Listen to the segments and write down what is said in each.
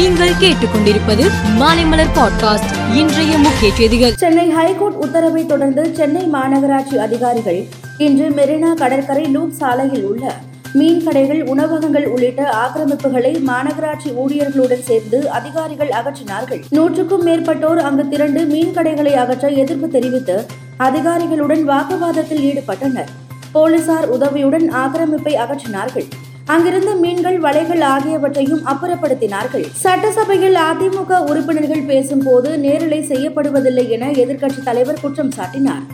நீங்கள் கேட்டுக்கொண்டிருப்பது மாலைமலர் பாட்காஸ்ட் இன்றைய முக்கிய செய்திகள். சென்னை ஹைகோர்ட் உத்தரவை தொடர்ந்து சென்னை மாநகராட்சி அதிகாரிகள் இன்று மெரினா கடற்கரை லூப் சாலையில் உள்ள மீன் கடைகள் உணவகங்கள் உள்ளிட்ட ஆக்கிரமிப்புகளை மாநகராட்சி ஊழியர்களுடன் சேர்ந்து அதிகாரிகள் அகற்றினார்கள். நூற்றுக்கும் மேற்பட்டோர் அங்கு திரண்டு மீன் கடைகளை அகற்ற எதிர்ப்பு தெரிவித்து அதிகாரிகளுடன் வாக்குவாதத்தில் ஈடுபட்டனர். போலீசார் உதவியுடன் ஆக்கிரமிப்பை அகற்றினார்கள். அங்கிருந்த மீன்கள் வலைகள் ஆகியவற்றையும் அப்புறப்படுத்தினார்கள். சட்டசபையில் அதிமுக உறுப்பினர்கள் பேசும்போது நேரலை செய்யப்படுவதில்லை என எதிர்க்கட்சித் தலைவர் குற்றம் சாட்டினார்.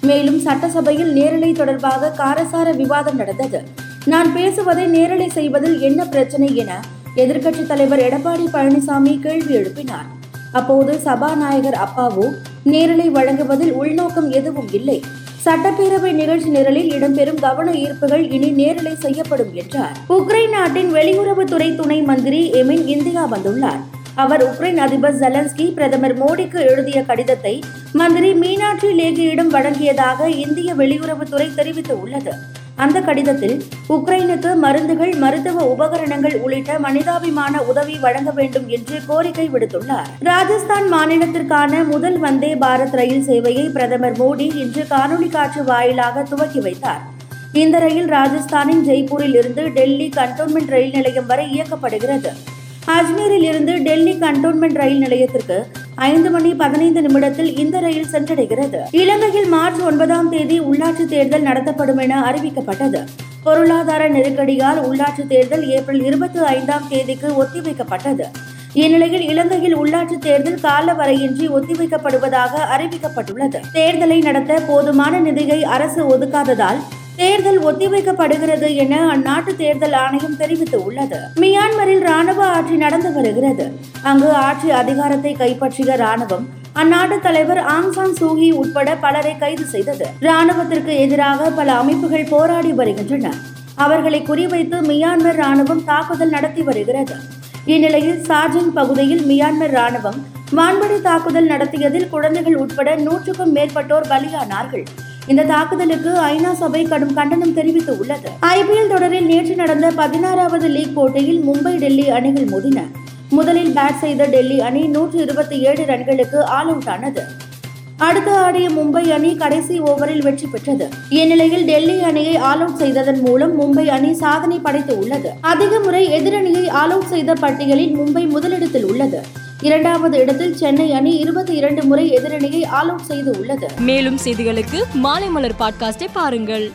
மேலும் சட்டசபையில் நேரலை தொடர்பாக காரசார விவாதம் நடந்தது. நான் பேசுவதை நேரலை செய்வதில் என்ன பிரச்சனை என எதிர்க்கட்சித் தலைவர் எடப்பாடி பழனிசாமி கேள்வி எழுப்பினார். அப்போது சபாநாயகர் அப்பாவு நேரலை வழங்குவதில் உள்நோக்கம் எதுவும் இல்லை. சட்டப்பேரவை நிகழ்ச்சி நிரலில் இடம்பெறும் கவன ஈர்ப்புகள் இனி நேரலை செய்யப்படும் என்றார். உக்ரைன் நாட்டின் வெளியுறவுத்துறை துணை மந்திரி எமின் இந்தியா வந்துள்ளார். அவர் உக்ரைன் அதிபர் ஜெலன்ஸ்கி பிரதமர் மோடிக்கு எழுதிய கடிதத்தை மந்திரி மீனாட்சி லேகியிடம் வழங்கியதாக இந்திய வெளியுறவுத்துறை தெரிவித்துள்ளது. அந்த கடிதத்தில் உக்ரைனுக்கு மருந்துகள் மருத்துவ உபகரணங்கள் உள்ளிட்ட மனிதாபிமான உதவி வழங்க வேண்டும் என்று கோரிக்கை விடுத்துள்ளார். ராஜஸ்தான் மாநிலத்திற்கான முதல் வந்தே பாரத் ரயில் சேவையை பிரதமர் மோடி இன்று காணொலி காட்சி வாயிலாக துவக்கி வைத்தார். இந்த ரயில் ராஜஸ்தானின் ஜெய்ப்பூரில் இருந்து டெல்லி கண்டோன்மெண்ட் ரயில் நிலையம் வரை இயக்கப்படுகிறது. அஜ்மீரில் இருந்து டெல்லி கண்டோன்மெண்ட் ரயில் நிலையத்திற்கு ஐந்து மணி பதினைந்து நிமிடத்தில் இந்த ரயில் சென்றடைகிறது. இலங்கையில் மார்ச் ஒன்பதாம் தேதி உள்ளாட்சி தேர்தல் நடத்தப்படும் என அறிவிக்கப்பட்டது. பொருளாதார நெருக்கடியால் உள்ளாட்சி தேர்தல் ஏப்ரல் இருபத்தி ஐந்தாம் தேதிக்கு ஒத்திவைக்கப்பட்டது. இந்நிலையில் இலங்கையில் உள்ளாட்சி தேர்தல் கால வரையின்றி ஒத்திவைக்கப்படுவதாக அறிவிக்கப்பட்டுள்ளது. தேர்தலை நடத்த போதுமான நிதியை அரசு ஒதுக்காததால் தேர்தல் ஒத்திவைக்கப்படுகிறது என அந்நாட்டு தேர்தல் ஆணையம் தெரிவித்துள்ளது. மியான்மரில் ராணுவ ஆட்சி நடந்து வருகிறது. அங்கு ஆட்சி அதிகாரத்தை கைப்பற்றிய ராணுவம் அந்நாட்டு தலைவர் ஆங்சான் சூகி உட்பட பலரை கைது செய்தது. ராணுவத்திற்கு எதிராக பல அமைப்புகள் போராடி வருகின்றன. அவர்களை குறிவைத்து மியான்மர் ராணுவம் தாக்குதல் நடத்தி வருகிறது. இந்நிலையில் சார்ஜிங் பகுதியில் மியான்மர் ராணுவம் வான்வழி தாக்குதல் நடத்தியதில் குழந்தைகள் உட்பட நூற்றுக்கும் மேற்பட்டோர் பலியானார்கள். இந்த தாக்குதலுக்கு ஐநா சபை கடும் கண்டனம் தெரிவித்து உள்ளது ஐபிஎல் தொடரில் நேற்று நடந்த பதினாறாவது லீக் போட்டியில் மும்பை டெல்லி அணிகள் மோதின. முதலில் பேட் செய்த டெல்லி அணி நூற்று இருபத்தி ஏழு ரன்களுக்கு ஆல் அவுட் ஆனது. அடுத்து ஆடிய மும்பை அணி கடைசி ஓவரில் வெற்றி பெற்றது. இந்நிலையில் டெல்லி அணியை ஆல் அவுட் செய்ததன் மூலம் மும்பை அணி சாதனை படைத்து உள்ளது. அதிக முறை எதிரணியை ஆல் அவுட் செய்த பட்டியலில் மும்பை முதலிடத்தில் உள்ளது. இரண்டாவது இடத்தில் சென்னை அணி இருபத்தி இரண்டு முறை எதிரணியை ஆல் அவுட் செய்து உள்ளது. மேலும் செய்திகளுக்கு மாலை மலர் பாட்காஸ்டை பாருங்கள்.